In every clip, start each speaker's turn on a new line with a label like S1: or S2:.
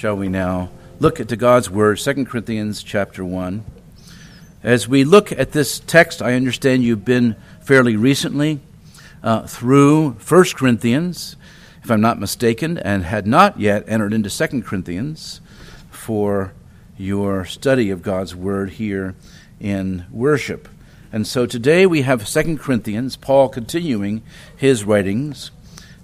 S1: shall we now look to God's Word, 2 Corinthians chapter 1. As we look at this text, I understand you've been fairly recently uh, through 1 Corinthians, if I'm not mistaken, and had not yet entered into 2 Corinthians for your study of God's Word here in worship. And so today we have 2 Corinthians, Paul continuing his writings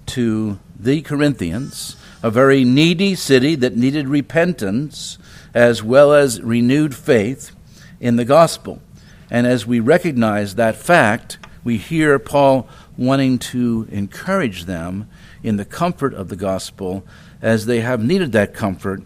S1: to the Corinthians a very needy city that needed repentance as well as renewed faith in the gospel. And as we recognize that fact, we hear Paul wanting to encourage them in the comfort of the gospel as they have needed that comfort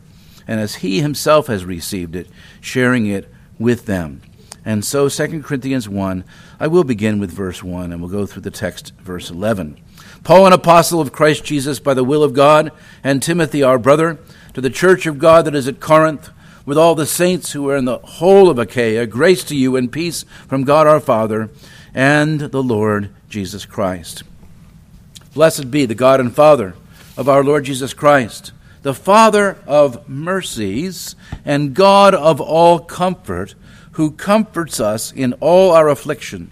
S1: and as he himself has received it, sharing it with them. And so 2 Corinthians 1, I will begin with verse 1 and we'll go through the text, verse 11. Paul, an apostle of Christ Jesus by the will of God, and Timothy, our brother, to the church of God that is at Corinth, with all the saints who are in the whole of Achaia, grace to you and peace from God our Father and the Lord Jesus Christ. Blessed be the God and Father of our Lord Jesus Christ, the Father of mercies and God of all comfort, who comforts us in all our affliction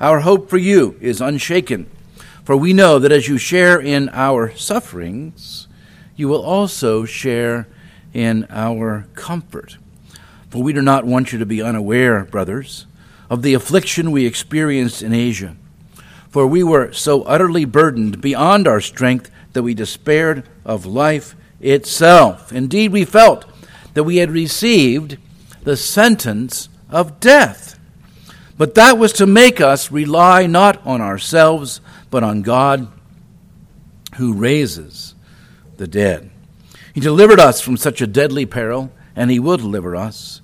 S1: Our hope for you is unshaken, for we know that as you share in our sufferings, you will also share in our comfort. For we do not want you to be unaware, brothers, of the affliction we experienced in Asia. For we were so utterly burdened beyond our strength that we despaired of life itself. Indeed, we felt that we had received the sentence of death. But that was to make us rely not on ourselves, but on God who raises the dead. He delivered us from such a deadly peril, and He will deliver us.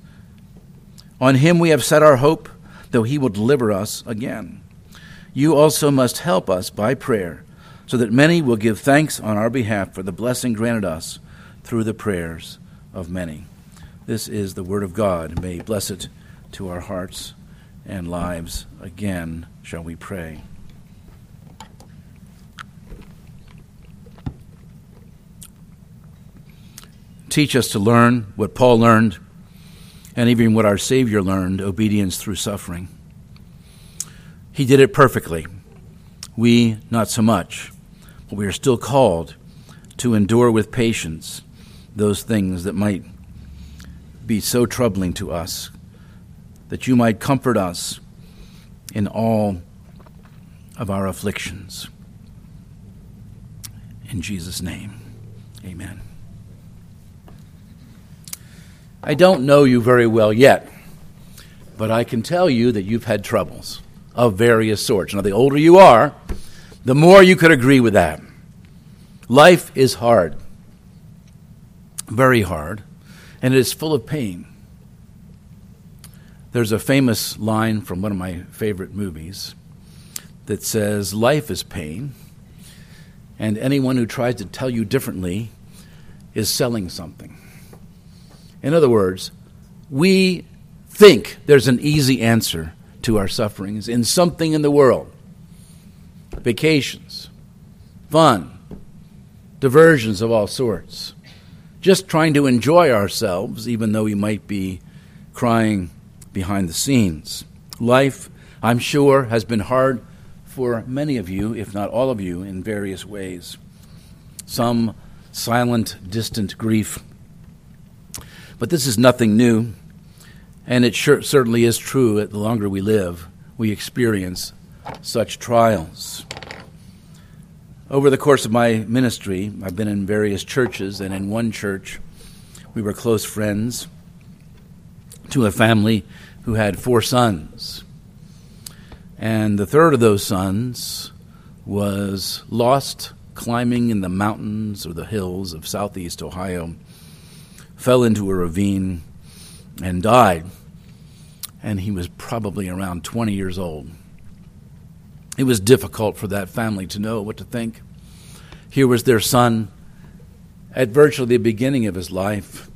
S1: On Him we have set our hope, though He will deliver us again. You also must help us by prayer, so that many will give thanks on our behalf for the blessing granted us through the prayers of many. This is the Word of God. May bless it to our hearts and lives. Again, shall we pray? Teach us to learn what Paul learned and even what our Savior learned obedience through suffering. He did it perfectly. We, not so much. But we are still called to endure with patience those things that might be so troubling to us that you might comfort us in all of our afflictions. In Jesus' name, amen. I don't know you very well yet, but I can tell you that you've had troubles of various sorts. Now, the older you are, the more you could agree with that. Life is hard, very hard, and it is full of pain. There's a famous line from one of my favorite movies that says, Life is pain, and anyone who tries to tell you differently is selling something. In other words, we think there's an easy answer to our sufferings in something in the world vacations, fun, diversions of all sorts, just trying to enjoy ourselves, even though we might be crying behind the scenes. Life, I'm sure, has been hard for many of you, if not all of you, in various ways. Some silent, distant grief. But this is nothing new, and it sure, certainly is true that the longer we live, we experience such trials. Over the course of my ministry, I've been in various churches, and in one church, we were close friends to a family who had four sons. And the third of those sons was lost climbing in the mountains or the hills of southeast Ohio fell into a ravine and died. And he was probably around 20 years old. It was difficult for that family to know what to think. Here was their son at virtually the beginning of his life,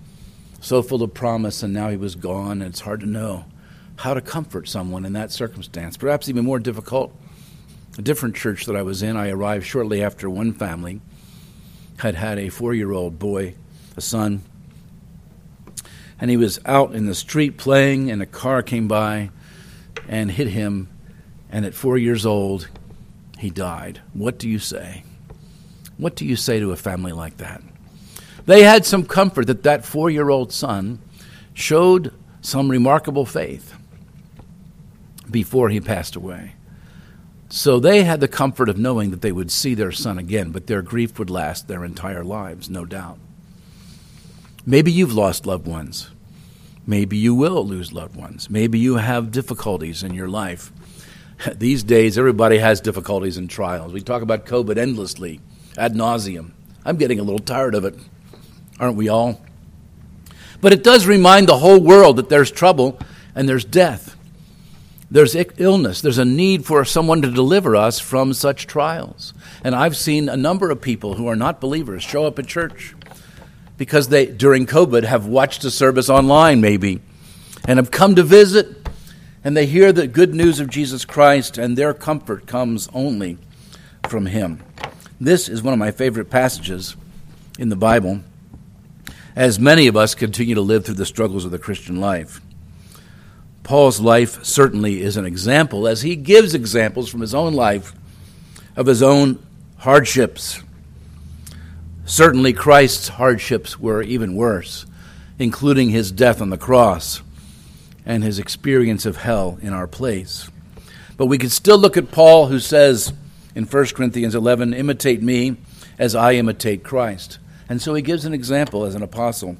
S1: so full of promise, and now he was gone, and it's hard to know how to comfort someone in that circumstance. Perhaps even more difficult, a different church that I was in, I arrived shortly after one family had had a four year old boy, a son, and he was out in the street playing, and a car came by and hit him, and at four years old, he died. What do you say? What do you say to a family like that? They had some comfort that that four year old son showed some remarkable faith before he passed away. So they had the comfort of knowing that they would see their son again, but their grief would last their entire lives, no doubt. Maybe you've lost loved ones. Maybe you will lose loved ones. Maybe you have difficulties in your life. These days, everybody has difficulties and trials. We talk about COVID endlessly, ad nauseum. I'm getting a little tired of it. Aren't we all? But it does remind the whole world that there's trouble and there's death. There's illness. There's a need for someone to deliver us from such trials. And I've seen a number of people who are not believers show up at church because they, during COVID, have watched a service online, maybe, and have come to visit, and they hear the good news of Jesus Christ, and their comfort comes only from Him. This is one of my favorite passages in the Bible, as many of us continue to live through the struggles of the Christian life. Paul's life certainly is an example, as he gives examples from his own life of his own hardships. Certainly, Christ's hardships were even worse, including his death on the cross and his experience of hell in our place. But we can still look at Paul, who says in 1 Corinthians 11, Imitate me as I imitate Christ. And so he gives an example as an apostle.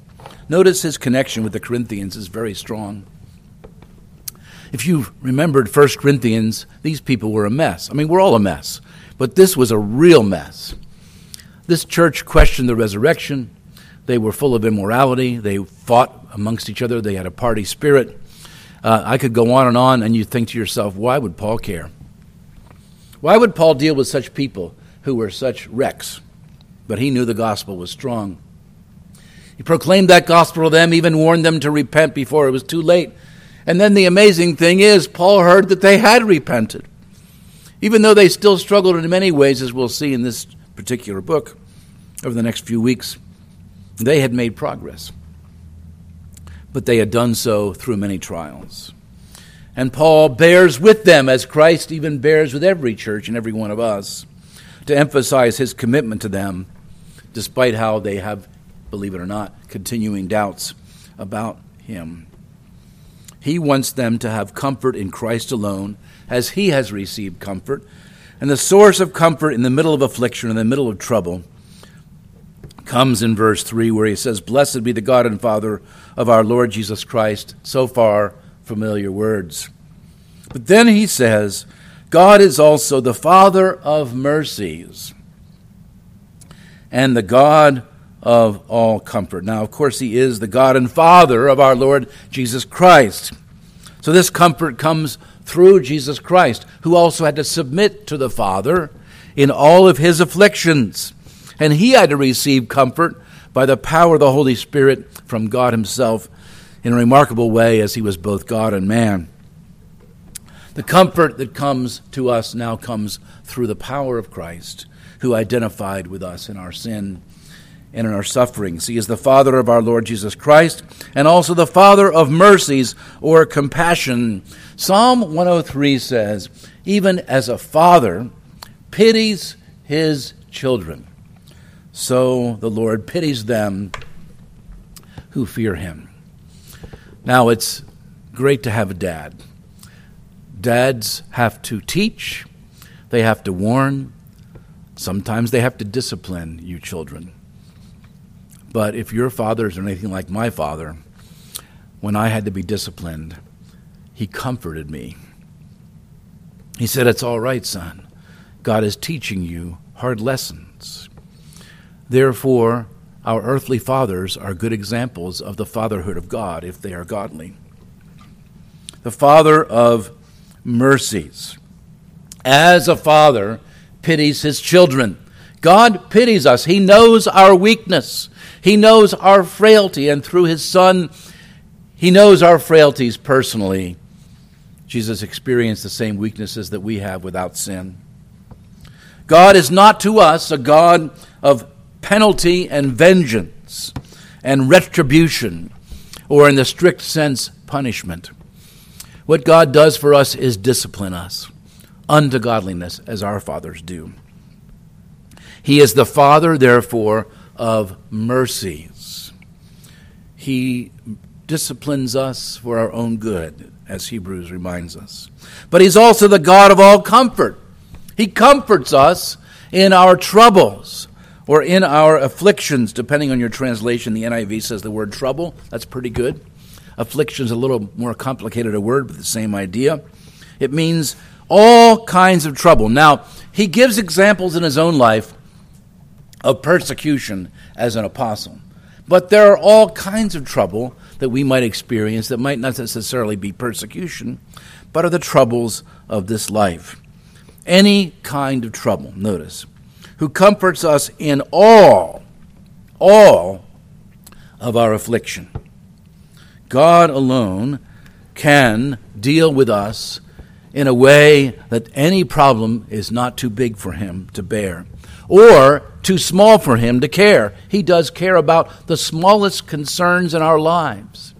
S1: Notice his connection with the Corinthians is very strong. If you remembered 1 Corinthians, these people were a mess. I mean, we're all a mess, but this was a real mess. This church questioned the resurrection. They were full of immorality. They fought amongst each other. They had a party spirit. Uh, I could go on and on, and you think to yourself, why would Paul care? Why would Paul deal with such people who were such wrecks? But he knew the gospel was strong. He proclaimed that gospel to them, even warned them to repent before it was too late. And then the amazing thing is, Paul heard that they had repented. Even though they still struggled in many ways, as we'll see in this particular book over the next few weeks, they had made progress. But they had done so through many trials. And Paul bears with them, as Christ even bears with every church and every one of us, to emphasize his commitment to them, despite how they have, believe it or not, continuing doubts about him. He wants them to have comfort in Christ alone, as he has received comfort. And the source of comfort in the middle of affliction, in the middle of trouble, comes in verse 3, where he says, Blessed be the God and Father of our Lord Jesus Christ. So far, familiar words. But then he says, God is also the Father of mercies and the God of all comfort. Now, of course, He is the God and Father of our Lord Jesus Christ. So this comfort comes through Jesus Christ, who also had to submit to the Father in all of his afflictions. And he had to receive comfort by the power of the Holy Spirit from God Himself in a remarkable way as He was both God and man. The comfort that comes to us now comes through the power of Christ, who identified with us in our sin and in our sufferings. He is the Father of our Lord Jesus Christ and also the Father of mercies or compassion. Psalm 103 says, Even as a father pities his children, so the Lord pities them who fear him. Now, it's great to have a dad. Dads have to teach, they have to warn, sometimes they have to discipline you children. But if your fathers are anything like my father, when I had to be disciplined, he comforted me. He said, It's all right, son. God is teaching you hard lessons. Therefore, our earthly fathers are good examples of the fatherhood of God if they are godly. The Father of mercies. As a father pities his children, God pities us. He knows our weakness, He knows our frailty, and through His Son, He knows our frailties personally. Jesus experienced the same weaknesses that we have without sin. God is not to us a God of penalty and vengeance and retribution, or in the strict sense, punishment. What God does for us is discipline us unto godliness, as our fathers do. He is the Father, therefore, of mercies. He disciplines us for our own good, as Hebrews reminds us. But He's also the God of all comfort. He comforts us in our troubles or in our afflictions, depending on your translation. The NIV says the word trouble. That's pretty good. Affliction is a little more complicated a word, but the same idea. It means all kinds of trouble. Now, he gives examples in his own life of persecution as an apostle. But there are all kinds of trouble that we might experience that might not necessarily be persecution, but are the troubles of this life. Any kind of trouble, notice who comforts us in all, all of our affliction. God alone can deal with us in a way that any problem is not too big for him to bear or too small for him to care. He does care about the smallest concerns in our lives.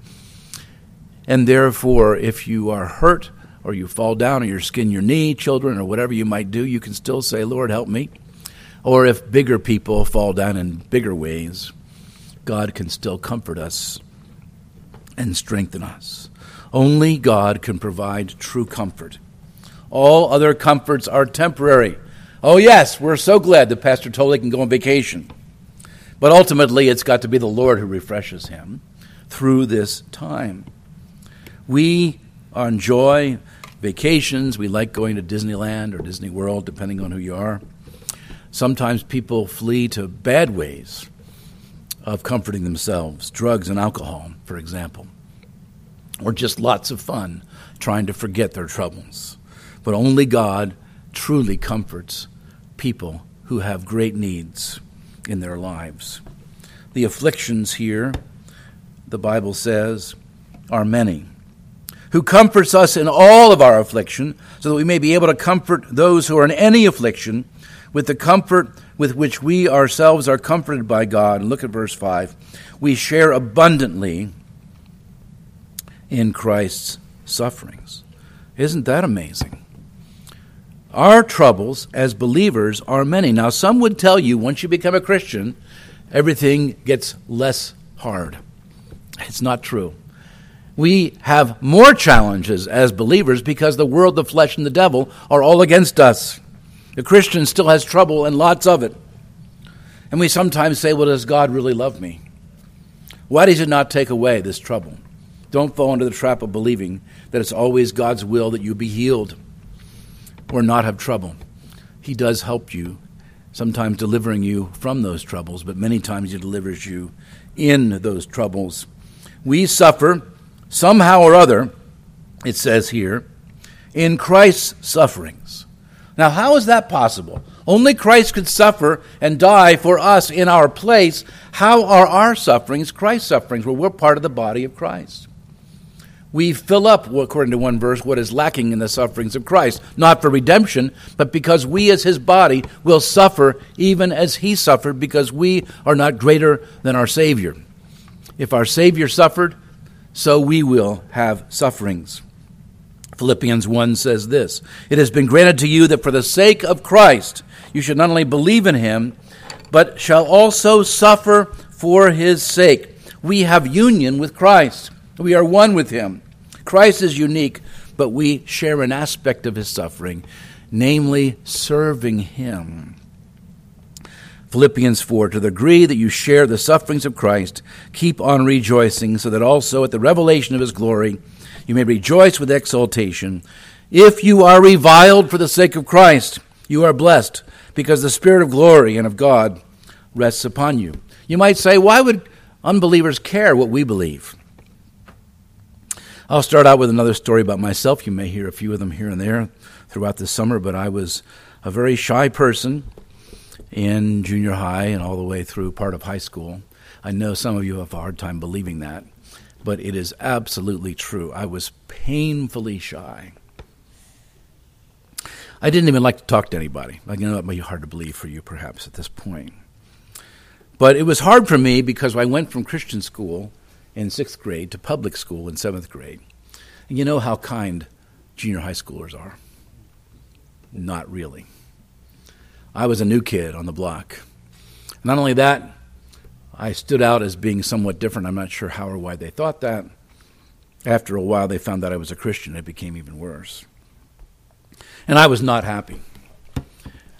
S1: And therefore, if you are hurt or you fall down or you skin your knee, children, or whatever you might do, you can still say, Lord, help me. Or if bigger people fall down in bigger ways, God can still comfort us and strengthen us. Only God can provide true comfort. All other comforts are temporary. Oh, yes, we're so glad that Pastor Tolley can go on vacation. But ultimately, it's got to be the Lord who refreshes him through this time. We enjoy vacations. We like going to Disneyland or Disney World, depending on who you are. Sometimes people flee to bad ways of comforting themselves, drugs and alcohol, for example, or just lots of fun trying to forget their troubles. But only God truly comforts people who have great needs in their lives. The afflictions here, the Bible says, are many. Who comforts us in all of our affliction, so that we may be able to comfort those who are in any affliction with the comfort with which we ourselves are comforted by God. Look at verse 5. We share abundantly in Christ's sufferings. Isn't that amazing? Our troubles as believers are many. Now, some would tell you once you become a Christian, everything gets less hard. It's not true. We have more challenges as believers because the world, the flesh, and the devil are all against us. The Christian still has trouble and lots of it. And we sometimes say, well, does God really love me? Why does He not take away this trouble? Don't fall into the trap of believing that it's always God's will that you be healed or not have trouble. He does help you, sometimes delivering you from those troubles, but many times He delivers you in those troubles. We suffer somehow or other, it says here, in Christ's sufferings. Now, how is that possible? Only Christ could suffer and die for us in our place. How are our sufferings Christ's sufferings? Well, we're part of the body of Christ. We fill up, according to one verse, what is lacking in the sufferings of Christ, not for redemption, but because we as his body will suffer even as he suffered, because we are not greater than our Savior. If our Savior suffered, so we will have sufferings. Philippians 1 says this It has been granted to you that for the sake of Christ you should not only believe in him, but shall also suffer for his sake. We have union with Christ, we are one with him. Christ is unique, but we share an aspect of his suffering, namely serving him. Philippians 4 To the degree that you share the sufferings of Christ, keep on rejoicing, so that also at the revelation of his glory, you may rejoice with exultation. If you are reviled for the sake of Christ, you are blessed, because the Spirit of glory and of God rests upon you. You might say, why would unbelievers care what we believe? I'll start out with another story about myself. You may hear a few of them here and there throughout the summer, but I was a very shy person in junior high and all the way through part of high school. I know some of you have a hard time believing that, but it is absolutely true. I was painfully shy. I didn't even like to talk to anybody. I know that might be hard to believe for you, perhaps, at this point. But it was hard for me because I went from Christian school in sixth grade to public school in seventh grade. And you know how kind junior high schoolers are. Not really. I was a new kid on the block. Not only that, I stood out as being somewhat different. I'm not sure how or why they thought that. After a while, they found that I was a Christian. It became even worse. And I was not happy.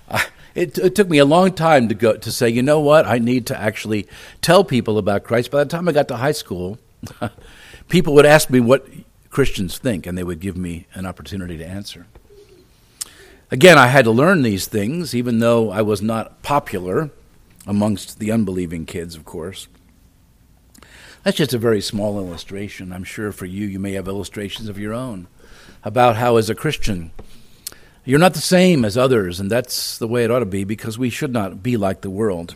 S1: I, it, it, took me a long time to go to say, you know what, I need to actually tell people about Christ. By the time I got to high school, people would ask me what Christians think, and they would give me an opportunity to answer. Again, I had to learn these things, even though I was not popular amongst the unbelieving kids, of course. That's just a very small illustration. I'm sure for you, you may have illustrations of your own about how, as a Christian, you're not the same as others, and that's the way it ought to be because we should not be like the world.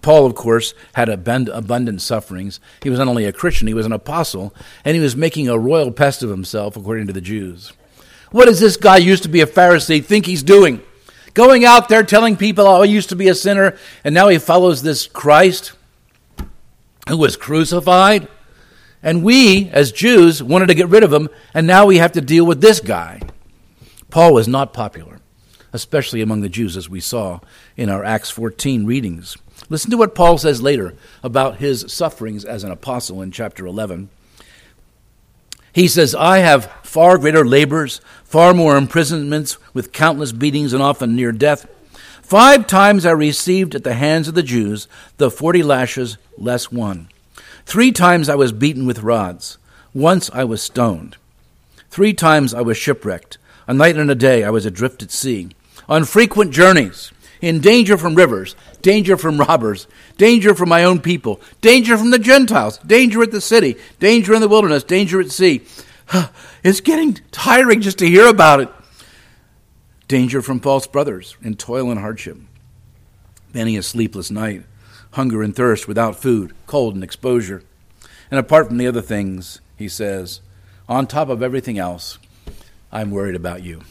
S1: Paul, of course, had abundant sufferings. He was not only a Christian, he was an apostle, and he was making a royal pest of himself, according to the Jews. What does this guy used to be a Pharisee think he's doing? Going out there telling people, oh, I used to be a sinner, and now he follows this Christ who was crucified? And we, as Jews, wanted to get rid of him, and now we have to deal with this guy. Paul was not popular, especially among the Jews, as we saw in our Acts 14 readings. Listen to what Paul says later about his sufferings as an apostle in chapter 11. He says, I have far greater labors, far more imprisonments, with countless beatings and often near death. Five times I received at the hands of the Jews the forty lashes less one. Three times I was beaten with rods. Once I was stoned. Three times I was shipwrecked. A night and a day I was adrift at sea, on frequent journeys, in danger from rivers, danger from robbers, danger from my own people, danger from the Gentiles, danger at the city, danger in the wilderness, danger at sea. It's getting tiring just to hear about it. Danger from false brothers in toil and hardship. Many a sleepless night, hunger and thirst without food, cold and exposure. And apart from the other things, he says, on top of everything else, I'm worried about you.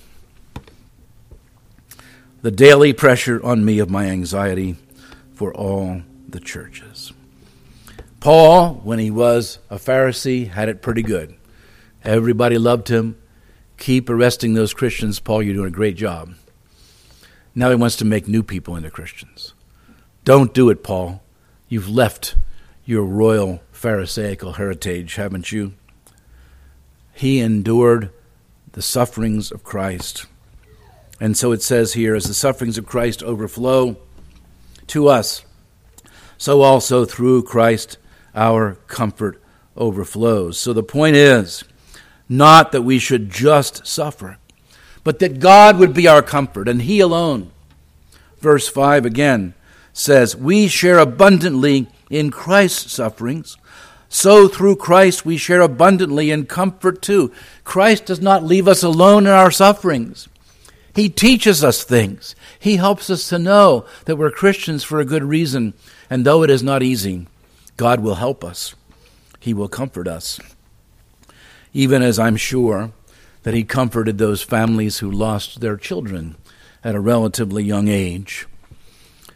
S1: The daily pressure on me of my anxiety for all the churches. Paul, when he was a Pharisee, had it pretty good. Everybody loved him. Keep arresting those Christians. Paul, you're doing a great job. Now he wants to make new people into Christians. Don't do it, Paul. You've left your royal Pharisaical heritage, haven't you? He endured the sufferings of Christ. And so it says here as the sufferings of Christ overflow to us, so also through Christ our comfort overflows. So the point is not that we should just suffer, but that God would be our comfort and He alone. Verse 5 again says, We share abundantly in Christ's sufferings so through Christ we share abundantly in comfort too. Christ does not leave us alone in our sufferings. He teaches us things. He helps us to know that we're Christians for a good reason. And though it is not easy, God will help us. He will comfort us. Even as I'm sure that He comforted those families who lost their children at a relatively young age,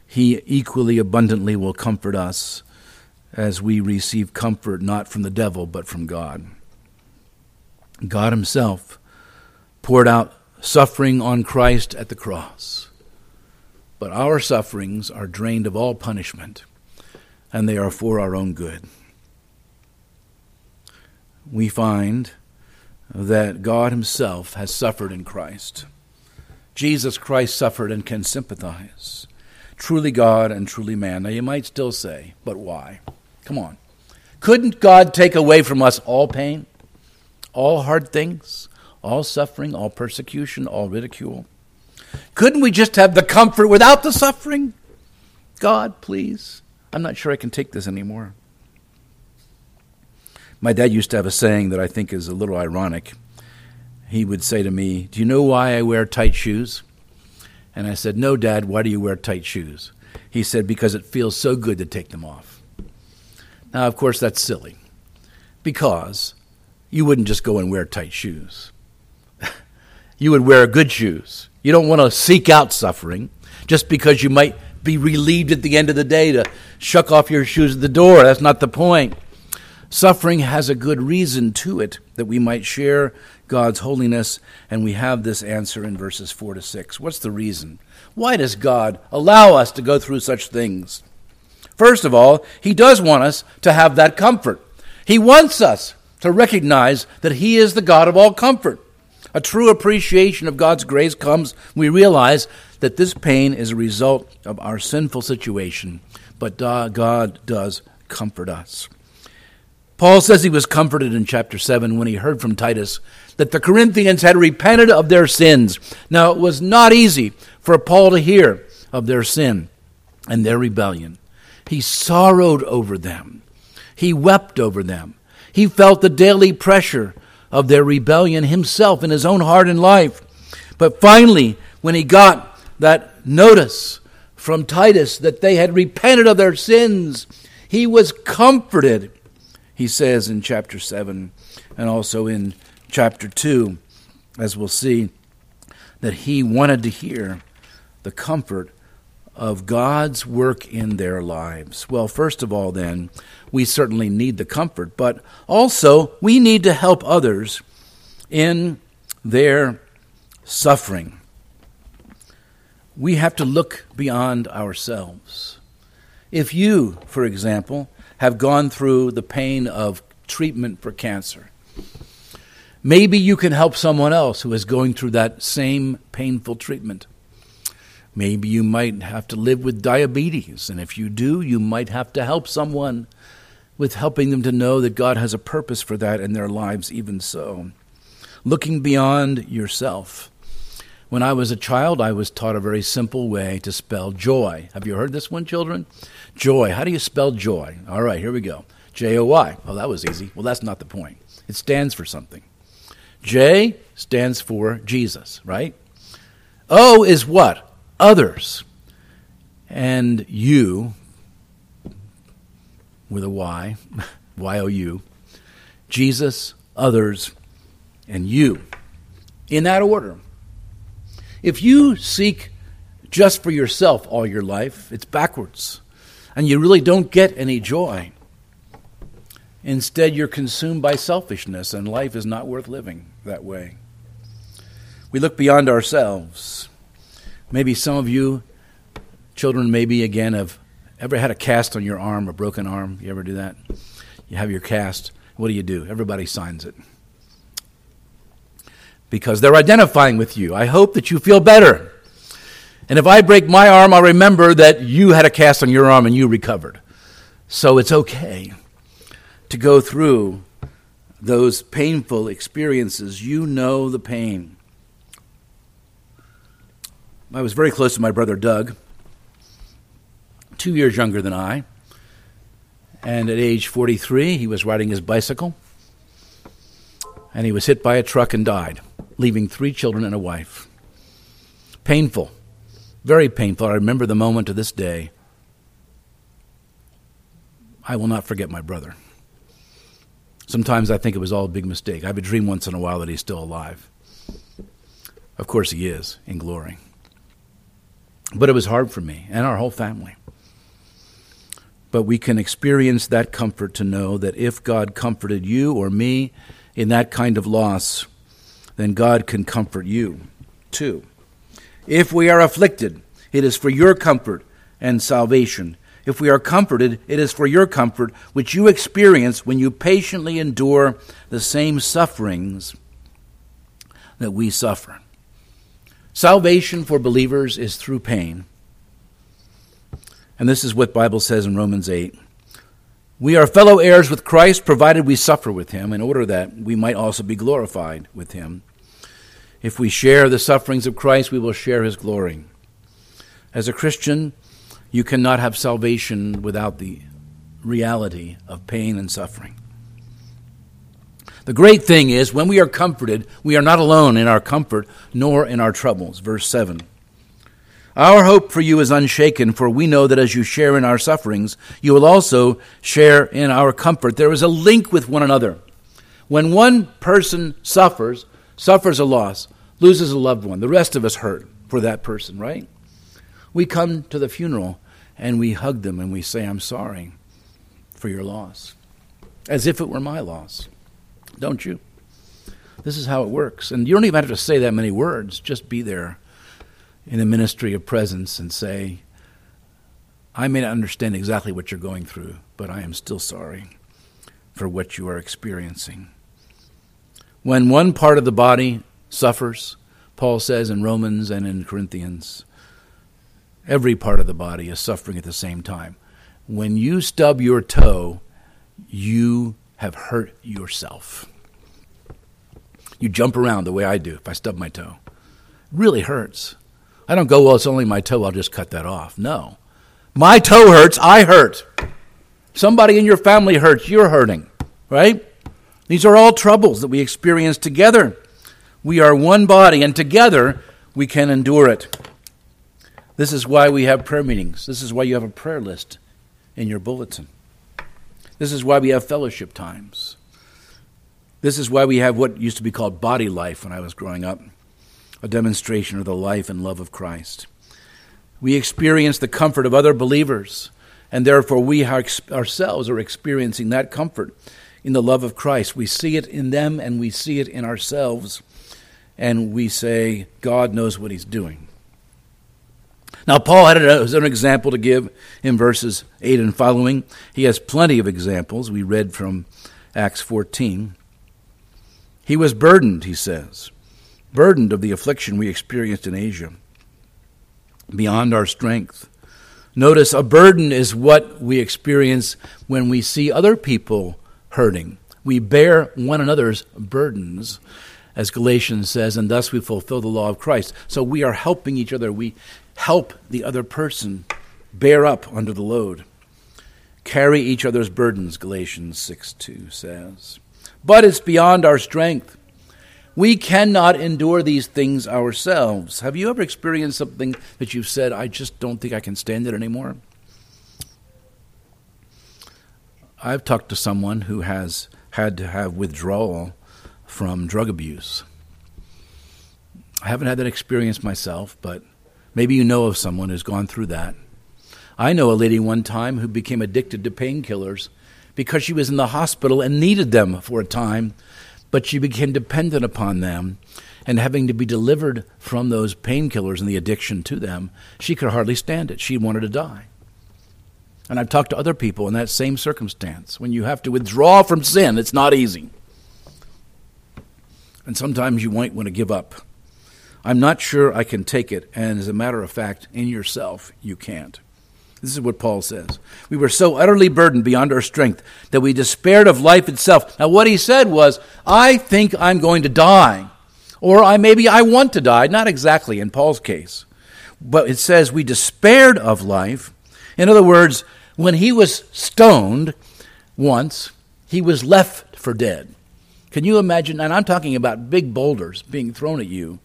S1: He equally abundantly will comfort us as we receive comfort not from the devil, but from God. God Himself poured out suffering on Christ at the cross. But our sufferings are drained of all punishment, and they are for our own good. We find that God Himself has suffered in Christ. Jesus Christ suffered and can sympathize. Truly God and truly man. Now you might still say, but why? Come on. Couldn't God take away from us all pain, all hard things, all suffering, all persecution, all ridicule? Couldn't we just have the comfort without the suffering? God, please. I'm not sure I can take this anymore. My dad used to have a saying that I think is a little ironic. He would say to me, Do you know why I wear tight shoes? And I said, No, Dad, why do you wear tight shoes? He said, Because it feels so good to take them off. Now, of course, that's silly. Because you wouldn't just go and wear tight shoes. You would wear good shoes. You don't want to seek out suffering just because you might be relieved at the end of the day to shuck off your shoes at the door. That's not the point. Suffering has a good reason to it that we might share God's holiness, and we have this answer in verses 4 to 6. What's the reason? Why does God allow us to go through such things? First of all, He does want us to have that comfort. He wants us to recognize that He is the God of all comfort. A true appreciation of God's grace comes when we realize that this pain is a result of our sinful situation, but God does comfort us. Paul says he was comforted in chapter 7 when he heard from Titus that the Corinthians had repented of their sins. Now, it was not easy for Paul to hear of their sin and their rebellion. He sorrowed over them, he wept over them. He felt the daily pressure of their rebellion himself in his own heart and life. But finally, when he got that notice from Titus that they had repented of their sins, he was comforted he says in chapter 7 and also in chapter 2, as we'll see, that he wanted to hear the comfort of God's work in their lives. Well, first of all, then, we certainly need the comfort, but also we need to help others in their suffering. We have to look beyond ourselves. If you, for example, have gone through the pain of treatment for cancer. Maybe you can help someone else who is going through that same painful treatment. Maybe you might have to live with diabetes, and if you do, you might have to help someone with helping them to know that God has a purpose for that in their lives, even so. Looking beyond yourself. When I was a child, I was taught a very simple way to spell joy. Have you heard this one, children? Joy. How do you spell joy? All right, here we go. J O Y. Oh, that was easy. Well, that's not the point. It stands for something. J stands for Jesus, right? O is what? Others. And you, with a Y, Y O U, Jesus, others, and you. In that order. If you seek just for yourself all your life, it's backwards and you really don't get any joy. Instead, you're consumed by selfishness, and life is not worth living that way. We look beyond ourselves. Maybe some of you, children, maybe again, have ever had a cast on your arm, a broken arm. You ever do that? You have your cast. What do you do? Everybody signs it. Because they're identifying with you. I hope that you feel better. And if I break my arm, I'll remember that you had a cast on your arm and you recovered. So it's okay to go through those painful experiences. You know the pain. I was very close to my brother Doug, two years younger than I. And at age 43, he was riding his bicycle and he was hit by a truck and died, leaving three children and a wife. Painful. Very painful. I remember the moment to this day. I will not forget my brother. Sometimes I think it was all a big mistake. I have a dream once in a while that he's still alive. Of course, he is in glory. But it was hard for me and our whole family. But we can experience that comfort to know that if God comforted you or me in that kind of loss, then God can comfort you too. If we are afflicted, it is for your comfort and salvation. If we are comforted, it is for your comfort, which you experience when you patiently endure the same sufferings that we suffer. Salvation for believers is through pain. And this is what the Bible says in Romans 8. We are fellow heirs with Christ, provided we suffer with him, in order that we might also be glorified with him. If we share the sufferings of Christ, we will share his glory. As a Christian, You cannot have salvation without the reality of pain and suffering. The great thing is, when we are comforted, we are not alone in our comfort nor in our troubles. Verse 7. Our hope for you is unshaken, for we know that as you share in our sufferings, you will also share in our comfort. There is a link with one another. When one person suffers, suffers a loss, loses a loved one, the rest of us hurt for that person, right? We come to the funeral and we hug them and we say, I'm sorry for your loss, as if it were my loss. Don't you? This is how it works. And you don't even have to say that many words, just be there in a ministry of presence and say, I may not understand exactly what you're going through, but I am still sorry for what you are experiencing. When one part of the body suffers, Paul says in Romans and in Corinthians, every part of the body is suffering at the same time. When you stub your toe, you have hurt yourself. You jump around the way I do if I stub my toe. It really hurts. I don't go, well, it's only my toe, I'll just cut that off. No. My toe hurts, I hurt. Somebody in your family hurts, you're hurting, right? These are all troubles that we experience together. We are one body, and together we can endure it. This is why we have prayer meetings. This is why you have a prayer list in your bulletin. This is why we have fellowship times. This is why we have what used to be called body life when I was growing up a demonstration of the life and love of Christ. We experience the comfort of other believers, and therefore we ourselves are experiencing that comfort in the love of Christ. We see it in them and we see it in ourselves, and we say, God knows what He's doing. Now, Paul had an example to give in verses 8 and following. He has plenty of examples. We read from Acts 14. He was burdened, he says, burdened of the affliction we experienced in Asia, beyond our strength. Notice a burden is what we experience when we see other people hurting. We bear one another's burdens, as Galatians says, and thus we fulfill the law of Christ. So we are helping each other. We help the other person bear up under the load. Carry each other's burdens, Galatians 6 2 says. But it's beyond our strength. We cannot endure these things ourselves. Have you ever experienced something that you've said, I just don't think I can stand it anymore? I've talked to someone who has had to have withdrawal from drug abuse. I haven't had that experience myself, but Maybe you know of someone who's gone through that. I know a lady one time who became addicted to painkillers because she was in the hospital and needed them for a time, but she became dependent upon them. And having to be delivered from those painkillers and the addiction to them, she could hardly stand it. She wanted to die. And I've talked to other people in that same circumstance. When you have to withdraw from sin, it's not easy. And sometimes you might want to give up. I'm not sure I can take it. And as a matter of fact, in yourself, you can't. This is what Paul says. We were so utterly burdened beyond our strength that we despaired of life itself. Now, what he said was, I think I'm going to die. Or I maybe I want to die. Not exactly in Paul's case. But it says we despaired of life. In other words, when he was stoned once, he was left for dead. Can you imagine? And I'm talking about big boulders being thrown at you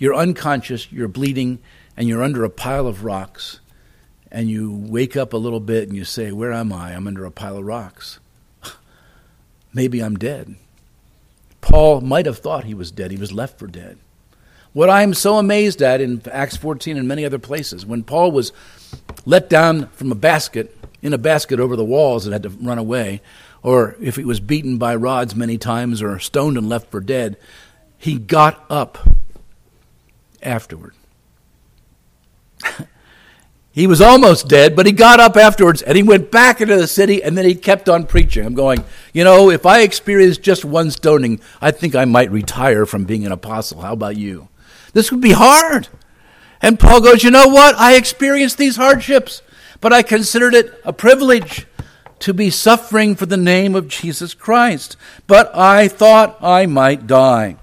S1: you're unconscious, you're bleeding, and you're under a pile of rocks. And you wake up a little bit and you say, Where am I? I'm under a pile of rocks. Maybe I'm dead. Paul might have thought he was dead. He was left for dead. What I'm so amazed at in Acts 14 and many other places, when Paul was let down from a basket, in a basket over the walls and had to run away, or if he was beaten by rods many times or stoned and left for dead, he got up afterward. he was almost dead, but he got up afterwards and he went back into the city and then he kept on preaching. I'm going, you know, if I experience just one stoning, I think I might retire from being an apostle. How about you? This would be hard. And Paul goes, you know what? I experienced these hardships, but I considered it a privilege to be suffering for the name of Jesus Christ. But I thought I might die.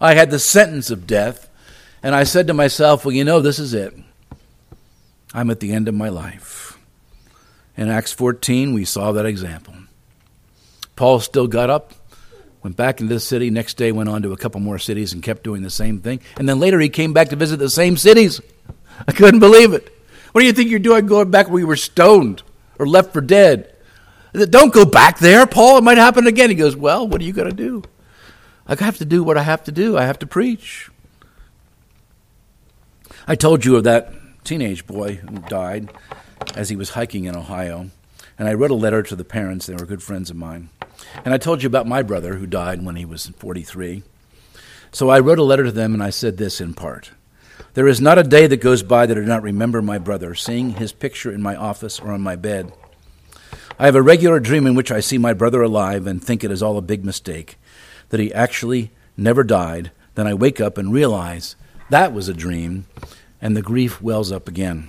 S1: I had the sentence of death and I said to myself, well, you know, this is it. I'm at the end of my life. In Acts 14, we saw that example. Paul still got up, went back into the city, next day went on to a couple more cities and kept doing the same thing. And then later he came back to visit the same cities. I couldn't believe it. What do you think you're doing going back where you were stoned or left for dead? Don't go back there, Paul. It might happen again. He goes, Well, what are you going to do? I have to do what I have to do. I have to preach. I told you of that teenage boy who died as he was hiking in Ohio. And I wrote a letter to the parents. They were good friends of mine. And I told you about my brother who died when he was 43. So I wrote a letter to them and I said this in part There is not a day that goes by that I do not remember my brother, seeing his picture in my office or on my bed. I have a regular dream in which I see my brother alive and think it is all a big mistake, that he actually never died. Then I wake up and realize that was a dream, and the grief wells up again.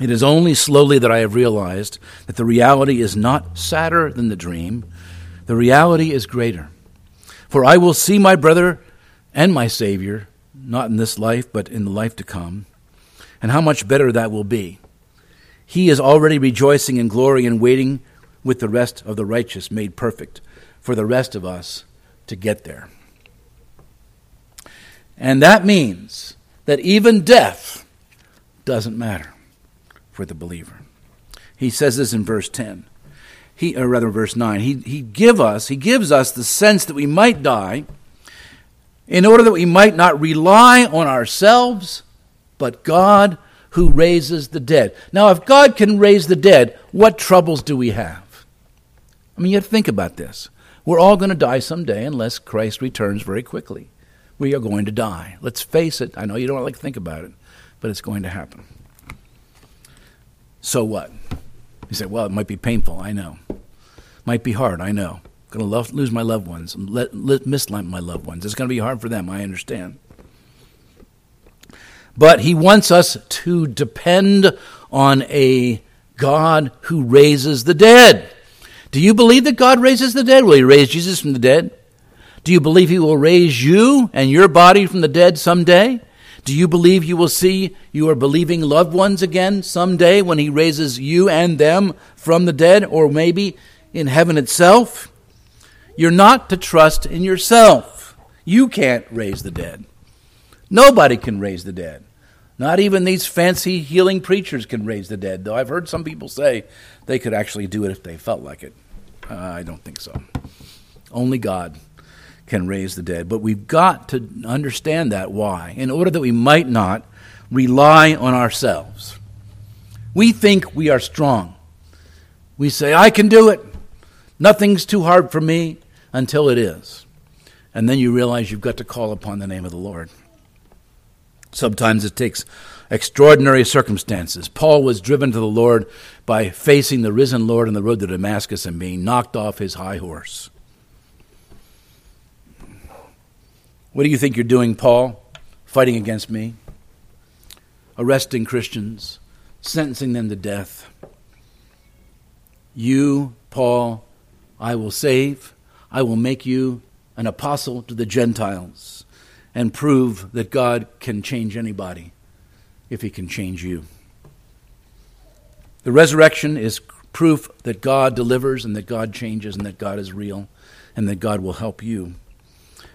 S1: It is only slowly that I have realized that the reality is not sadder than the dream, the reality is greater. For I will see my brother and my Savior, not in this life, but in the life to come, and how much better that will be. He is already rejoicing in glory and waiting with the rest of the righteous made perfect for the rest of us to get there. And that means that even death doesn't matter for the believer. He says this in verse 10. He, or rather, verse 9. He, he give us, he gives us the sense that we might die in order that we might not rely on ourselves, but God who raises the dead. Now, if God can raise the dead, what troubles do we have? I mean, you have to think about this. We're all going to die someday unless Christ returns very quickly. We are going to die. Let's face it. I know you don't like to think about it, but it's going to happen. So what? You say, well, it might be painful. I know. Might be hard. I know. I'm going to love, lose my loved ones, let, let, miss my loved ones. It's going to be hard for them. I understand. But he wants us to depend on a God who raises the dead. Do you believe that God raises the dead? Will he raise Jesus from the dead? Do you believe he will raise you and your body from the dead someday? Do you believe you will see your believing loved ones again someday when he raises you and them from the dead, or maybe in heaven itself? You're not to trust in yourself. You can't raise the dead. Nobody can raise the dead. Not even these fancy healing preachers can raise the dead, though I've heard some people say they could actually do it if they felt like it. Uh, I don't think so. Only God can raise the dead. But we've got to understand that why, in order that we might not rely on ourselves. We think we are strong. We say, I can do it. Nothing's too hard for me until it is. And then you realize you've got to call upon the name of the Lord. Sometimes it takes extraordinary circumstances. Paul was driven to the Lord by facing the risen Lord on the road to Damascus and being knocked off his high horse. What do you think you're doing, Paul? Fighting against me? Arresting Christians? Sentencing them to death? You, Paul, I will save. I will make you an apostle to the Gentiles and prove that God can change anybody if he can change you. The resurrection is proof that God delivers and that God changes and that God is real and that God will help you.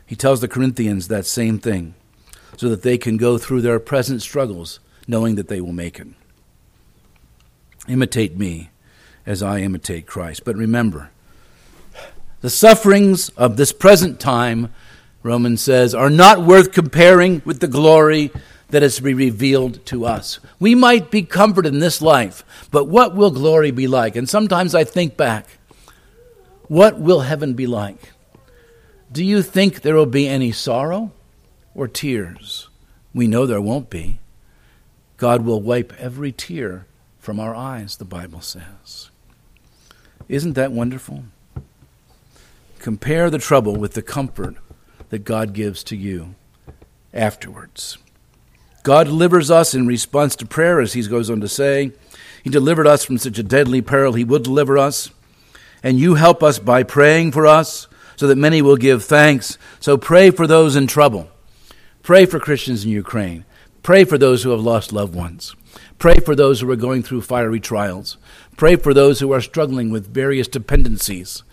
S1: He tells the Corinthians that same thing so that they can go through their present struggles knowing that they will make it. Imitate me as I imitate Christ. But remember, the sufferings of this present time Romans says, are not worth comparing with the glory that is to be revealed to us. We might be comforted in this life, but what will glory be like? And sometimes I think back, what will heaven be like? Do you think there will be any sorrow or tears? We know there won't be. God will wipe every tear from our eyes, the Bible says. Isn't that wonderful? Compare the trouble with the comfort that God gives to you afterwards. God delivers us in response to prayer, as he goes on to say. He delivered us from such a deadly peril, he will deliver us. And you help us by praying for us so that many will give thanks. So pray for those in trouble. Pray for Christians in Ukraine. Pray for those who have lost loved ones. Pray for those who are going through fiery trials. Pray for those who are struggling with various dependencies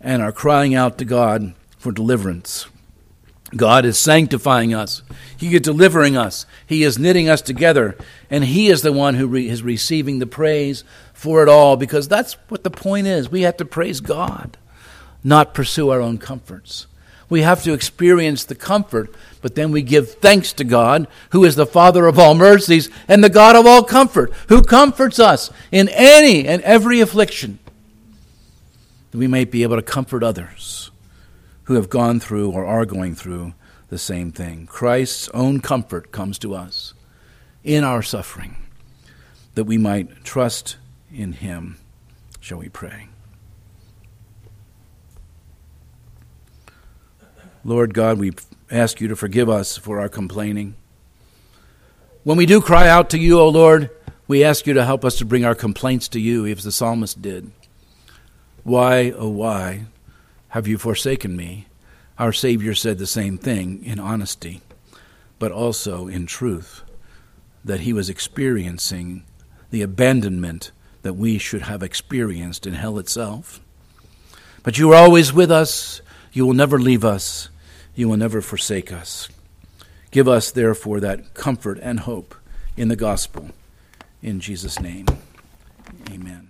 S1: and are crying out to God for deliverance. God is sanctifying us. He is delivering us. He is knitting us together. And He is the one who re- is receiving the praise for it all because that's what the point is. We have to praise God, not pursue our own comforts. We have to experience the comfort, but then we give thanks to God, who is the Father of all mercies and the God of all comfort, who comforts us in any and every affliction, that we may be able to comfort others who have gone through or are going through the same thing. Christ's own comfort comes to us in our suffering, that we might trust in Him. Shall we pray? Lord God, we ask you to forgive us for our complaining. When we do cry out to you, O Lord, we ask you to help us to bring our complaints to you, as the psalmist did. Why, oh, why have you forsaken me? Our Savior said the same thing in honesty, but also in truth, that he was experiencing the abandonment that we should have experienced in hell itself. But you are always with us. You will never leave us. You will never forsake us. Give us, therefore, that comfort and hope in the gospel. In Jesus' name, amen.